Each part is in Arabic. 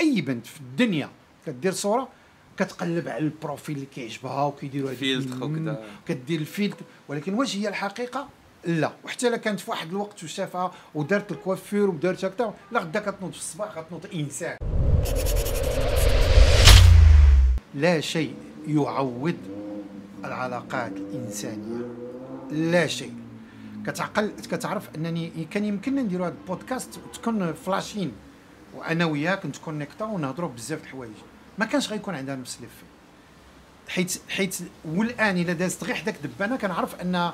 أي بنت في الدنيا كدير صورة كتقلب على ال profil اللي كيعجبها وكيديروا هذيك فيلتر وكذا. كدير الفيلتر ولكن واش هي الحقيقة؟ لا. وحتى إلا كانت في واحد الوقت وشافها ودارت الكوافير ودارت هكذا لا غدا كتنوض في الصباح غتنوض إنسان. لا شيء يعوض العلاقات الإنسانية. لا شيء. كتعقل كتعرف انني كان يمكننا نديروا هذا البودكاست وتكون ف la Chine وأنا وياك نت connecta ونهضروا بزاف د الحوايج. ما كانش غيكون عندنا نفس l'effet حيت حيت والآن إلا دازت غير حداك دبانة كنعرف أن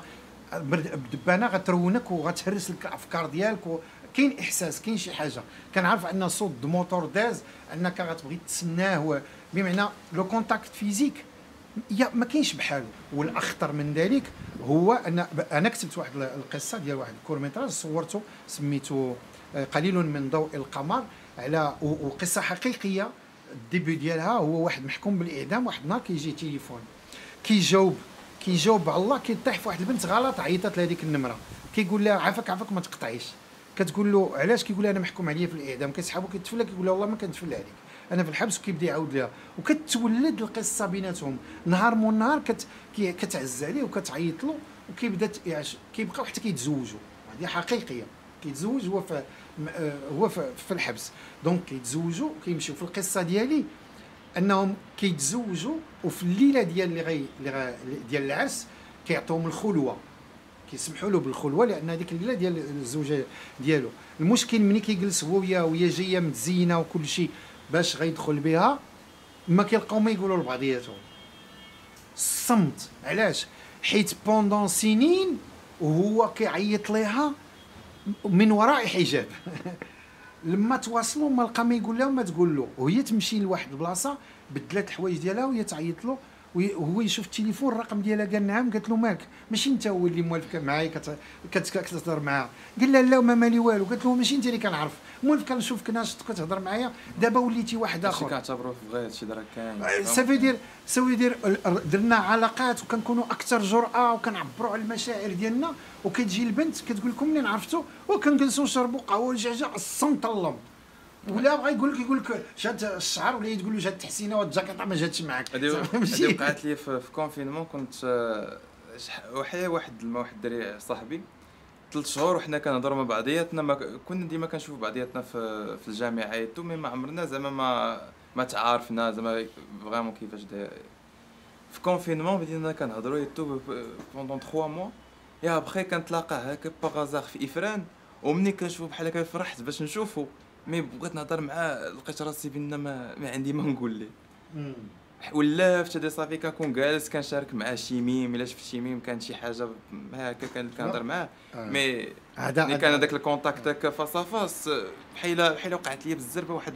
الدبانة غترونك وغتهرس لك الأفكار ديالك. كاين إحساس كاين شي حاجة. كنعرف أن صوت الموتور داز أنك غتبغي تسناه بمعنى le contact physique يا ما كاينش بحاله والأخطر من ذلك هو أن أنا كتبت واحد القصة ديال واحد ال court-métrage صورته سميته آه، قليل من ضوء القمر. على وقصة حقيقية. ال début ديالها هو واحد محكوم بالإعدام واحد النهار كيجي تليفون كيجاوب كيجاوب على الله كيطيح في واحد البنت غلط عيطت لهذيك النمرة. كيقول لها عافاك عافاك ما تقطعيش. كتقول له علاش؟ كيقول لها أنا محكوم عليا في الإعدام كيسحبو كيتفلى كيقول لها والله ما كنتفلى عليك. أنا في الحبس وكيبدا يعاود لها. وكتولد القصة بيناتهم. نهار مور نهار كت كتعز عليه وكتعيط له وكيبدأ كيبقاو حتى كيتزوجوا هذه حقيقية. كيتزوج هو في هو في, الحبس. donc كيتزوجوا كيمشيو في القصة ديالي أنهم كيتزوجوا وفي الليلة ديال اللي غي ديال العرس كيعطيهم الخلوة. كيسمحوا له بالخلوة لأن هذيك الليلة ديال الزوجة ديالو. المشكل ملي كيجلس هو وياها وهي جاية متزينة وكل شيء باش غيدخل بها ما كيلقاو ما يقولوا لبعضياتهم. الصمت علاش؟ حيت بوندون سنين وهو كيعيط ليها من وراء حجاب. لما تواصلوا ما لقى ما يقول لها وما تقول له. وهي تمشي لواحد البلاصة بدلات الحوايج ديالها وهي تعيط له. وهو يشوف التليفون الرقم ديالها قال نعم قالت له مالك ماشي انت هو اللي موالف معايا كت- كت- كتهضر معاها قال لها لا ما مالي والو. قالت له ماشي انت اللي كنعرف. موالف كنشوفك ناشط كتهضر معايا. دابا وليتي واحد آخر. كنعتبروه في بغا هادشي راه كاين. سافي دير سوي دير درنا علاقات وكنكونوا أكثر جرأة وكنعبروا على المشاعر ديالنا. وكتجي البنت كتقول لكم منين عرفتوا وكنجلسوا نشربوا قهوة والجعجع الصمت ولا بغا يقول لك يقول لك شاد الشعر ولا تقول له شاد التحسينة والجاكيطه ما جاتش معاك. ماشي وقعت لي في, في كونفينمون كنت آه، وحي واحد واحد الدري صاحبي. ثلاث شهور وحنا كنهضروا مع بعضياتنا ما كنا ديما كنشوف بعضياتنا في في الجامعة. et tout mais ما عمرنا زعما ما ما تعارفنا زعما vraiment كيفاش في confinement بدينا كنهضروا et tout pendant 3 mois et après كنتلاقى هكا par hasard في إفران. ومني كنشوفو بحال هكا فرحت باش نشوفو. mais بغيت نهضر معاه لقيت راسي بان ما, ما عندي ما نقول ليه مم. ولا في تدي صافي كنكون جالس كنشارك معاه شي mème الا شفت شي mème كان شي حاجة هكا كنهضر معاه آه. mais هذا ملي كان هذاك ال contact هكا face face بحال بحال وقعت لي بالزربة واحد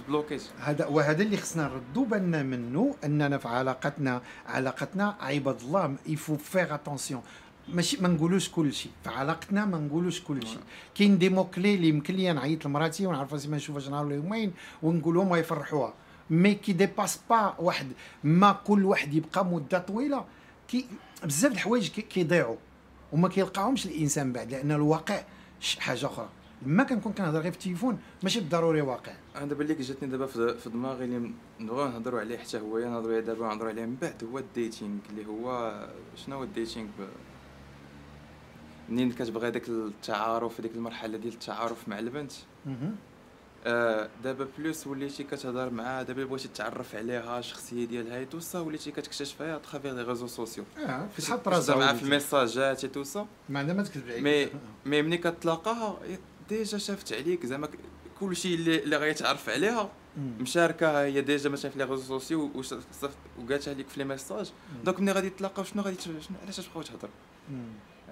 ال blocage هذا وهذا اللي خصنا نردوا بالنا منه أننا في علاقتنا علاقتنا عباد الله il faut faire attention ماشي ما نقولوش كل شيء في علاقتنا ما نقولوش كل شيء كاين دي موكلي اللي يمكن لي نعيط لمراتي ونعرف راسي ما نشوفهاش نهار ولا يومين ونقولهم ويفرحوها mais qui dépasse pas واحد. ما كل واحد يبقى مدة طويلة. كي بزاف الحوايج كي- كيضيعوا. وما كيلقاهمش الإنسان بعد لأن الواقع حاجة أخرى. لما كنكون كنهضر غير في التليفون ماشي بالضروري واقع. أنا دابا اللي جاتني دابا في دماغي اللي نبغيو نهضروا عليه حتى هو نهضروا عليه دابا نهضروا عليه من بعد هو ال dating اللي هو شنو هو ال dating. منين كتبغي داك التعارف ديك المرحلة ديال التعارف مع البنت. آه، دابا plus وليتي كتهضر معاها دابا بغيتي تعرف عليها الشخصية ديالها et tout ça وليتي كتكتشفها à travers les réseaux sociaux آه تهضر راسها معاها في. الميساجات et tout ça ما عندها ما تكذب عليك مي مي ملي كتلاقاها déjà شافت عليك زعما كلشي اللي اللي غيتعرف عليها. مشاركة هي déjà مثلا في les réseaux sociaux وقالتها لك في les messages donc ملي غادي تلاقاو شنو غادي شنو علاش تبقاو تهضر.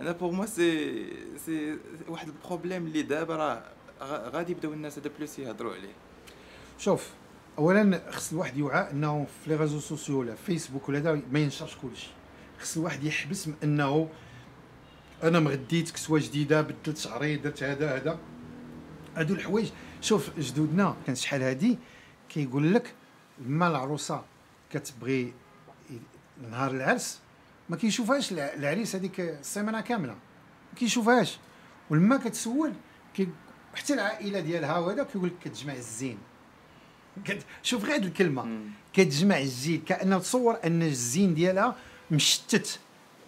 أنا pour moi c'est c'est واحد ال problème اللي دابا راه غادي يبداو الناس هذا plus يهضروا عليه. شوف اولا خص الواحد يوعى إنه في les réseaux sociaux ولا فيسبوك ولا هذا ما ينشرش كل شيء خص الواحد يحبس من إنه أنا مغديت كسوة جديدة بدلت شعري درت هذا هذا. هادو الحوايج. شوف جدودنا كان شحال هادي كيقول لك لما العروسة كتبغي نهار العرس ما كيشوفهاش الع- العريس هذيك السيمانة كاملة. ما كيشوفهاش. ولما كتسول كي حتى العائلة ديالها وهذا كيقول لك كتجمع الزين. كت- شوف غير هاد الكلمة. مم. كتجمع الزين. كانه تصور أن الزين ديالها مشتت.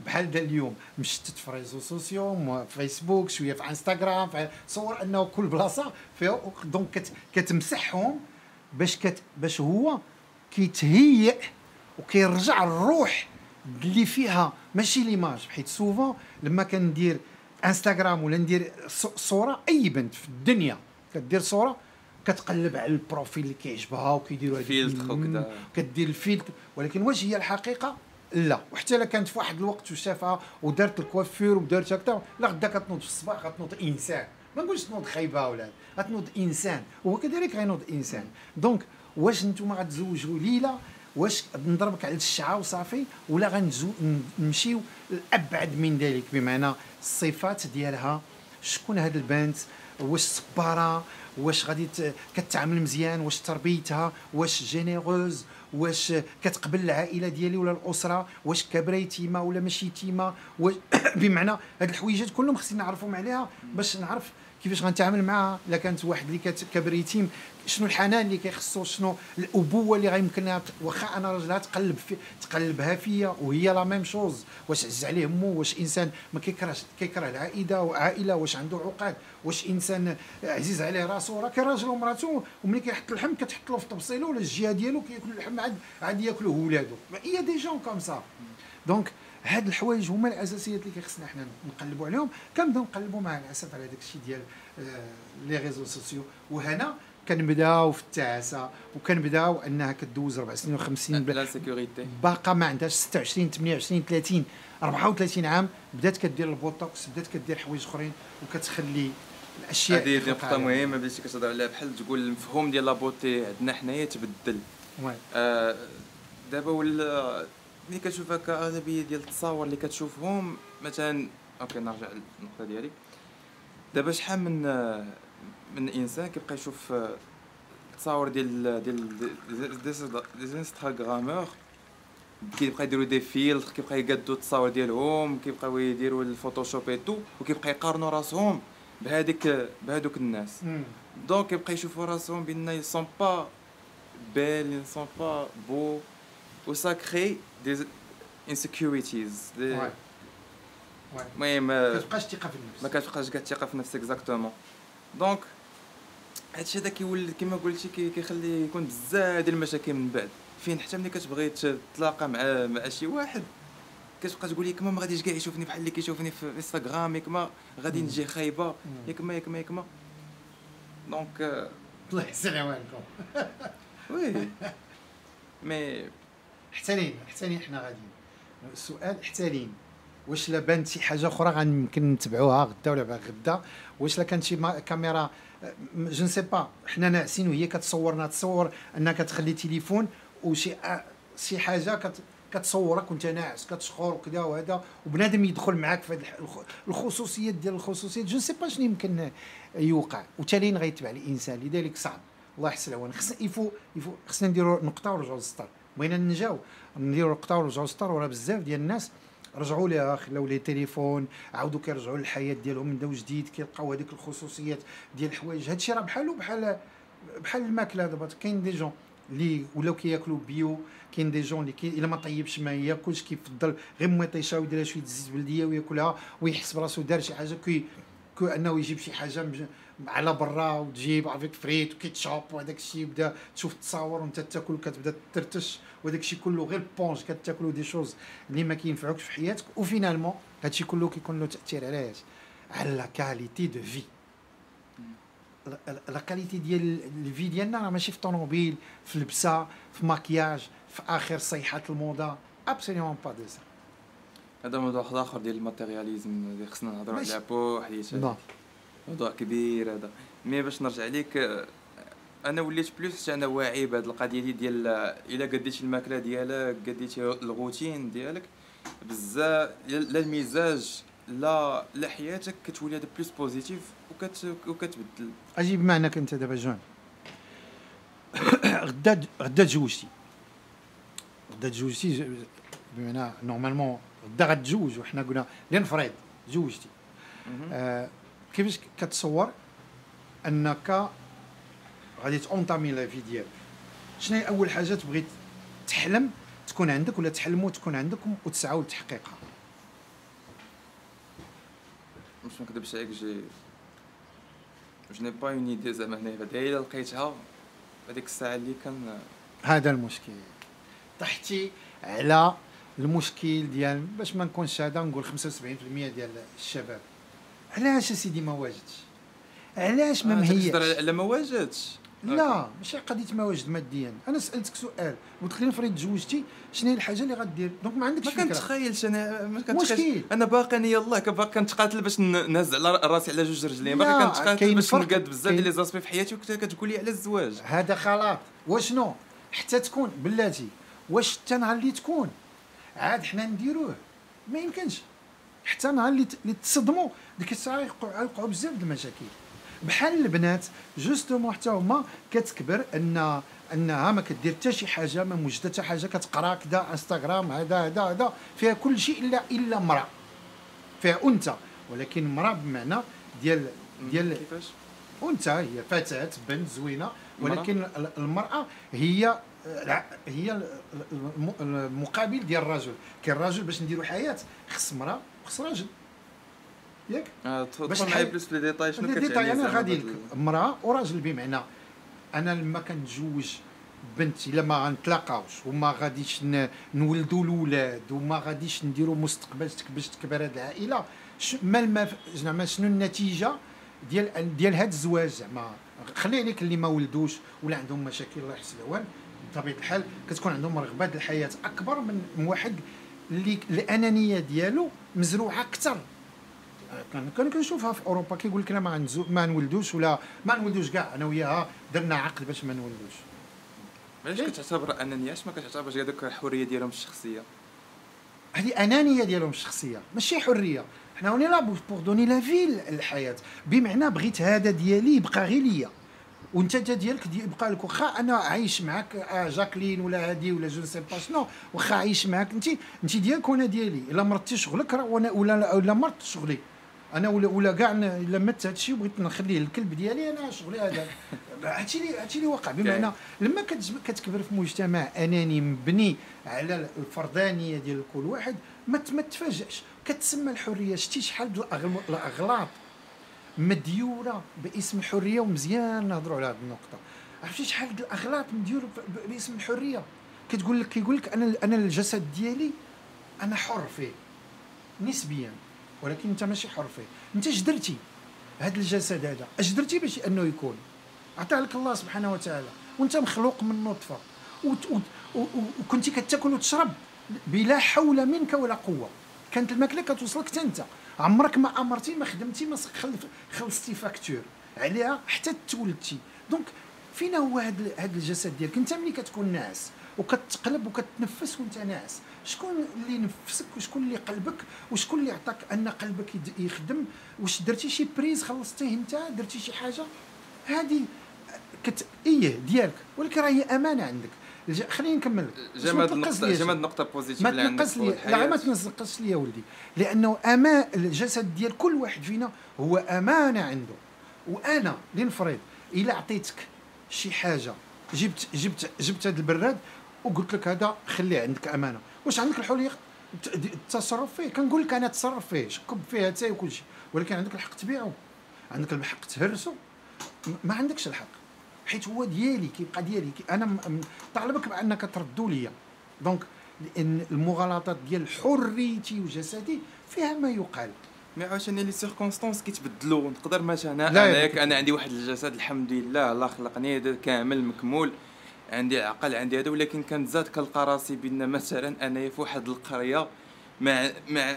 بحال دا اليوم. مشتت في réseaux sociaux فيسبوك شوية في انستغرام في تصور أنه كل بلاصة فيها donc كت كتمسحهم باش كت باش هو كيتهيئ وكيرجع الروح اللي فيها ماشي l'image حيت souvent لما كندير انستغرام ولا ندير صورة أي بنت في الدنيا كدير صورة كتقلب على ال profil اللي كيعجبها وكيديروا هذيك فيلتر وكذا. كدير الفيلتر. ولكن واش هي الحقيقة؟ لا. وحتى الا كانت في واحد الوقت وشافها ودارت الكوافير ودارت هكذا لا غدا كتنوض في الصباح غتنوض إنسان. ما نقولش تنوض خايبة ولا غتنوض إنسان. وهو كذلك غينوض إنسان. donc واش نتوما غتزوجوا ليله واش نضربك على الشعه وصافي ولا غنزو نمشيو لأبعد من ذلك بمعنى الصفات ديالها شكون هاد البنت واش صبارة واش غادي كتعامل مزيان؟ واش تربيتها؟ واش généreuse واش كتقبل العائلة ديالي ولا الأسرة؟ واش كبره يتيمه ولا ماشي يتيمه واش بمعنى هاد الحويجات كلهم خصني نعرفهم عليها باش نعرف كيفاش غنتعامل معها إلا كانت واحد اللي كبر يتيم شنو الحنان اللي كيخصو؟ شنو الأبوة اللي غيمكنها؟ ت- واخا أنا راجلها تقلب في تقلبها فيا وهي لا ميم شوز واش عز عليه مو؟ واش إنسان ما كيكرهش كيكره العائله وعائلة؟ واش عنده عقاد واش إنسان عزيز عليه راسو راه كاين راجل ومراته وملي كيحط اللحم كتحط له في طبسيله ولا الجهة ديالو كياكل اللحم عاد عاد ياكلوه ولادو. y a des gens comme ça. donc هاد الحوايج هما الأساسيات اللي كيخصنا حنا نقلبوا عليهم. كنبداو نقلبوا مع الأسف على داك الشيء ديال آه، les réseaux sociaux. وهنا كنبداو في التعاسة وكنبداو أنها كدوز ربع سنين وخمس سنين بلا- لا sécurité باقا ما عندهاش 26 28 30 34 عام بدات كدير البوتوكس بدات كدير حوايج أخرين وكتخلي الأشياء هذه عليها. مهمة بديتي كتهضر عليها. بحال تقول المفهوم ديال la beauté عندنا حنايا تبدل. آه، دابا ولا ملي كتشوف هكا اغلبيه ديال التصاور اللي كتشوفهم مثلا okay نرجع للنقطة ديالي. دابا شحال من من إنسان كيبقى يشوف آه، التصاور ديال ديال ديال des instagrammeurs كيبقى يديروا des filtres كيبقى يقادوا التصاور ديالهم كيبقاو يديروا ال Photoshop et tout وكيبقى يقارنوا راسهم. بهذيك بهذوك الناس. donc يبقى يشوفوا راسهم بأن pas belles ils sont pas beaux. و insecurities des- oui. oui. المهم آه، كتبقاش ثقة في النفس. ما كتبقاش كاع الثقه في نفسك exactement donc هادشي هذا كيولي كما قلتي كي- كيخلي يكون بزاف ديال المشاكل من بعد. فين؟ حتى ملي كتبغي تتلاقى مع مع شي واحد. كتبقى تقول ياك ما ما غاديش كاع يشوفني بحال اللي كيشوفني في انستغرام ياك ما غادي. نجي خايبة. ياك ما ياك ما ياك ما. donc آه، الله يحسن عوانكم oui mais احتالين احتالين حنا غاديين. السؤال احتالين واش لا بانت شي حاجة أخرى غنمكن نتبعوها غدا ولا بعد غدا؟ واش لا كانت شي كاميرا؟ je ne sais pas حنا ناعسين وهي كتصورنا تصور أنها كتخلي تليفون وشي شي حاجة كت كتصورك وانت ناعس كتشخر وكذا وهذا وبنادم يدخل معاك في الخ- الخصوصيات ديال الخصوصيات. je ne sais pas شنو يمكن يوقع. وتالين غيتبع الإنسان لذلك صعب. الله يحسن العوان. خصنا يفو يفو خصنا نديروا نقطة ونرجعوا للسطر. بغينا ننجاو نديروا نقطة ونرجعوا للسطر وراه بزاف ديال الناس رجعوا ليها. خلاو les téléphones عاودوا كيرجعوا للحياة ديالهم من داو جديد كيلقاو هذيك الخصوصيات ديال الحوايج. هادشي راه بحالو بحال بحال الماكلة دابا كاين des gens. اللي ولاو كياكلوا bio كاين des gens اللي كي إلا ما طيبش ما ياكلش كيفضل غير مطيشه ويدير شوية زيت بلديه وياكلها ويحس براسو دار شي حاجة كي que أنه يجيب شي حاجة على برا وتجيب avec frites و ketchup وهذاك الشيء يبدا تشوف التصاور وانت تاكل وكتبدا ترتش وهذاك الشيء كله غير بونج كتاكلوا des choses اللي ما كينفعوكش في حياتك و finalement هذا الشيء كله كيكون له تأثير على على la qualité de vie la qualité ديال ال vie ديالنا راه ماشي في طوموبيل في لبسه في ماكياج في اخر صيحات الموضه absolument pas de ça هذا موضوع واحد آخر ديال ال matérialisme اللي خصنا نهضروا. عليها بوحديتها non موضوع كبير هذا. mais باش نرجع ليك أنا وليت plus أنا واعي بهاد القضية دي ديال إلا قديتي الماكلة ديالك قديتي الروتين ديالك بزاف لا المزاج لا لا حياتك كتولي هذا plus positif وكت وكتبدل. أجي بما انك انت دابا جون غدا غدا تزوجتي. غدا تزوجتي بمعنى normalement غدا غتزوج وحنا قلنا لنفرض تزوجتي. آه كيفاش كتصور أنك غادي ت entamer la vie ديالك؟ شنو هي أول حاجة تبغي تحلم تكون عندك ولا تحلموا تكون عندكم وتسعوا لتحقيقها باش ما نكذبش عليك j'ai je n'ai pas une idée زعما هنايا بعدا الا لقيتها هذيك الساعة اللي كان هذا المشكل. طحتي على المشكل ديال باش ما نكونش هذا نقول 75% ديال الشباب. علاش سيدي ما واجدش؟ علاش ما آه، مهيش على ما واجدش. لا ماشي قضية ما واجد ماديا أنا سألتك سؤال قلت لي فريد تزوجتي شنو هي الحاجة اللي غدير؟ دونك ما عندكش ما كنتخيلش أنا ما. كنتخيلش أنا باقي أنا يلاه باقي كنتقاتل باش نهز على راسي على جوج رجلين. باقي كنتقاتل باش. نقاد بزاف ديال les aspects في حياتي وكنت كتقول لي على الزواج. هذا خلاط وشنو؟ حتى تكون بلاتي واش حتى نهار اللي تكون؟ عاد حنا نديروه. ما يمكنش. حتى نهار اللي تصدموا ديك الساعة يوقعوا بزاف د المشاكل. بحال البنات justement حتى هما كتكبر ان أنها ما كدير حتى شي حاجة ما موجده حتى حاجة كتقرا كذا إنستغرام هذا هذا هذا فيها كل شيء الا إلا امرأة. فيها أنثى. ولكن امرأة بمعنى ديال ديال كيفاش؟ أنثى هي فتاة بنت زوينة. ولكن ال- المرأة هي هي ال- الم- المقابل ديال الرجل. كاين الرجل باش نديروا حياة خص مراه وخص راجل ياك؟ آه، باش معايا plus في les détails شنو كتعني ديتاي أنا غادي امراه وراجل بمعنى أنا لما كنتزوج بنتي الا ما غنتلاقاوش وما غاديش نولدوا الاولاد وما غاديش نديروا مستقبل باش تكبر هذه العائلة ما الم... زعما شنو النتيجة ديال ديال هذا الزواج زعما؟ خلي عليك اللي ما ولدوش ولا عندهم مشاكل الله يحسن العوان بطبيعة الحال كتكون عندهم رغبة الحياة أكبر من من واحد اللي الأنانية ديالو مزروعة أكثر. كان كنشوفها في أوروبا. كيقول لك أنا ما نزو ما نولدوش ولا ما نولدوش كاع. أنا وياها درنا عقد باش ما نولدوش. علاش كتعتبر انني علاش ما كتعتبرش هذوك الحرية ديالهم الشخصية. هذه أنانية ديالهم الشخصية. ماشي حرية. حنا on est là pour donner لا في الحياة. بمعنى بغيت هذا ديالي يبقى غير ليا. وأنت تا ديالك دي يبقى لك واخا أنا عايش معاك آه، جاكلين ولا هادي ولا je sais pas شنو واخا عايش معاك انت انت ديالك وأنا ديالي. إلا مرضتي شغلك راه وأنا ولا ولا مرضت شغلي. أنا ولا ولا كاع ن- إلا مت هادشي وبغيت نخليه الكلب ديالي أنا شغلي هذا. هادشي اللي هادشي اللي واقع بمعنى لما كتكبر في مجتمع أناني مبني على الفردانيه ديال كل واحد ما تفاجئش كتسمى الحرية شتي شحال الأغلاط. مديورة باسم الحرية ومزيان نهضروا على هذه النقطة. عرفتي شحال الاغلاط مديورة باسم الحرية؟ كتقول لك كيقول لك أنا أنا الجسد ديالي أنا حر فيه. نسبيا. ولكن انت ماشي حر فيه. انت اش درتي هذا الجسد هذا؟ اش درتي باش انه يكون؟ عطاه لك الله سبحانه وتعالى. وانت مخلوق من نطفة. وكنتي كتاكل وتشرب بلا حول منك ولا قوة. كانت الماكلة كتوصلك حتى انت. عمرك ما أمرتي ما خدمتي ما خلصتي facture. عليها حتى تولدتي. Donc فينا هو هذا الجسد ديالك؟ انت ملي كتكون ناعس وكتقلب وكتنفس وانت ناعس. شكون اللي نفسك وشكون اللي قلبك وشكون اللي عطاك أن قلبك يخدم؟ واش درتي شي prise خلصتيه انت؟ درتي شي حاجة؟ هذه كت إيه ديالك. ولكن راهي أمانة عندك. خليني نكمل تنقص النقطه. هاد النقطة positive ما تنقص لي لا ما تنقص لي يا ولدي. لأنه أمان الجسد ديال كل واحد فينا هو أمانة عنده. وأنا لنفرض إلا عطيتك شي حاجة جبت جبت جبت هذا البراد وقلت لك هذا خليه عندك أمانة. واش عندك الحرية؟ التصرف فيه. كنقول لك أنا تصرف فيه. كب فيه أتاي وكل شيء. ولكن عندك الحق تبيعه. عندك الحق تهرسه. ما عندكش الحق. حيت هو ديالي كيبقى ديالي. كي أنا طالبك بأنك تردوا ليا. Donc لأن المغالطات ديال حريتي وجسدي فيها ما يقال. Mais عاوتاني les circonstances كيتبدلوا. نقدر مثلا لا أنا ياك أنا عندي واحد الجسد الحمد لله الله خلقني كامل مكمول. عندي عقل عندي هذا ولكن كنزاد كنلقى راسي بان مثلا انايا في واحد القرية مع مع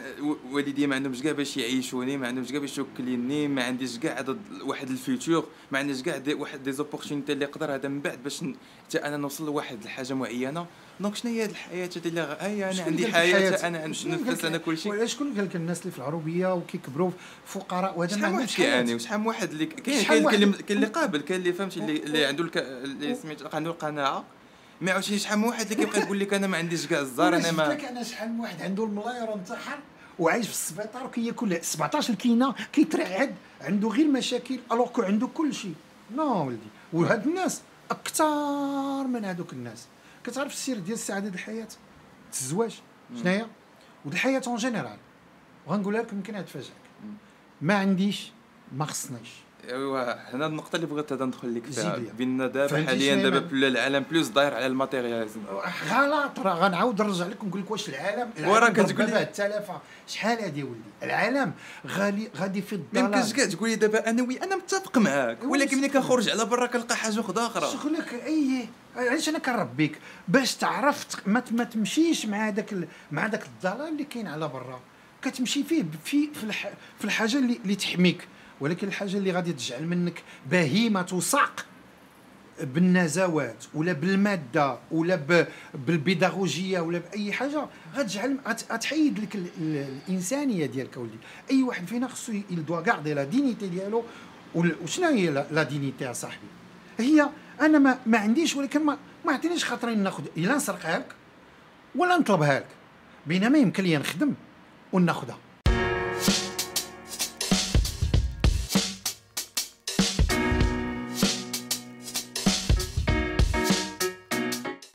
والدي ما عندهمش كاع باش يعيشوني ما عندهمش كاع باش يوكليني ما عنديش كاع واحد ال futur ما عنديش كاع des واحد des opportunités اللي يقدر هذا من بعد باش حتى أنا نوصل لواحد الحاجة معينة. Donc شنو هي هاد الحياة؟ هذه اللي غ- هيا أنا عندي حياة؟ أنا نفس أنا كل شيء. ولا شكون قال لك الناس اللي في العروبية وكيكبروا فقراء وهذا ما عندهمش حياة؟ كيعاني وشحال من واحد؟ اللي كاين اللي- قابل كاين اللي فهمتي اللي, عنده. اللي سميت عنده القناعه mais عاوتاني شحال من واحد اللي كيبقى يقول لك أنا ما عنديش كاع الزار ولا أنا ما لك أنا شحال من واحد عنده الملاير انتحر وعايش في السبيطار وكياكل 17 كينه كيترعد عنده غير مشاكل alors que عنده كل شيء. Non ولدي وهاد الناس أكثر من هذوك الناس. كتعرف السير ديال السعاده ديال الحياة؟ الزواج شنو هي وديال الحياة en général وغنقولها لك يمكن تفاجئك ما عنديش ما خصنيش. ايوا هنا النقطة اللي بغيت هذا ندخل لك فيها. بان دابا حاليا دابا؟ بلا العالم plus داير على ال matérialisme. غلط راه غنعاود نرجع لك ونقول لك واش العالم وراه العالم كتقول لي- التلافه شحال هادي ولدي؟ العالم غالي غادي في ما الضلال يمكنش كاع تقول لي دابا أنا oui أنا متفق معاك ولكن ملي؟ كنخرج على برا كنلقى حاجة وحدة أخرى. شغلك أي علاش أنا كنربيك؟ باش تعرف ما تمشيش مع ال- مع داك الضلال اللي كاين على برا. كتمشي فيه في في الحاجة اللي, اللي تحميك. ولكن الحاجة اللي غادي تجعل منك بهيمة تساق بالنزوات ولا بالمادة ولا بالبيداغوجية ولا بأي حاجة غتجعل غت- غتحيد لك ال- ال- الإنسانية ديالك ولدي أي واحد فينا خصو il doit garder la dignité ديالو وشنو هي لا- دينيتي اصاحبي هي أنا ما, ما عنديش ولكن ما ما عطينيش خاطري ناخذ إلا نسرقها لك ولا نطلبها لك. بينما يمكن لي نخدم وناخذها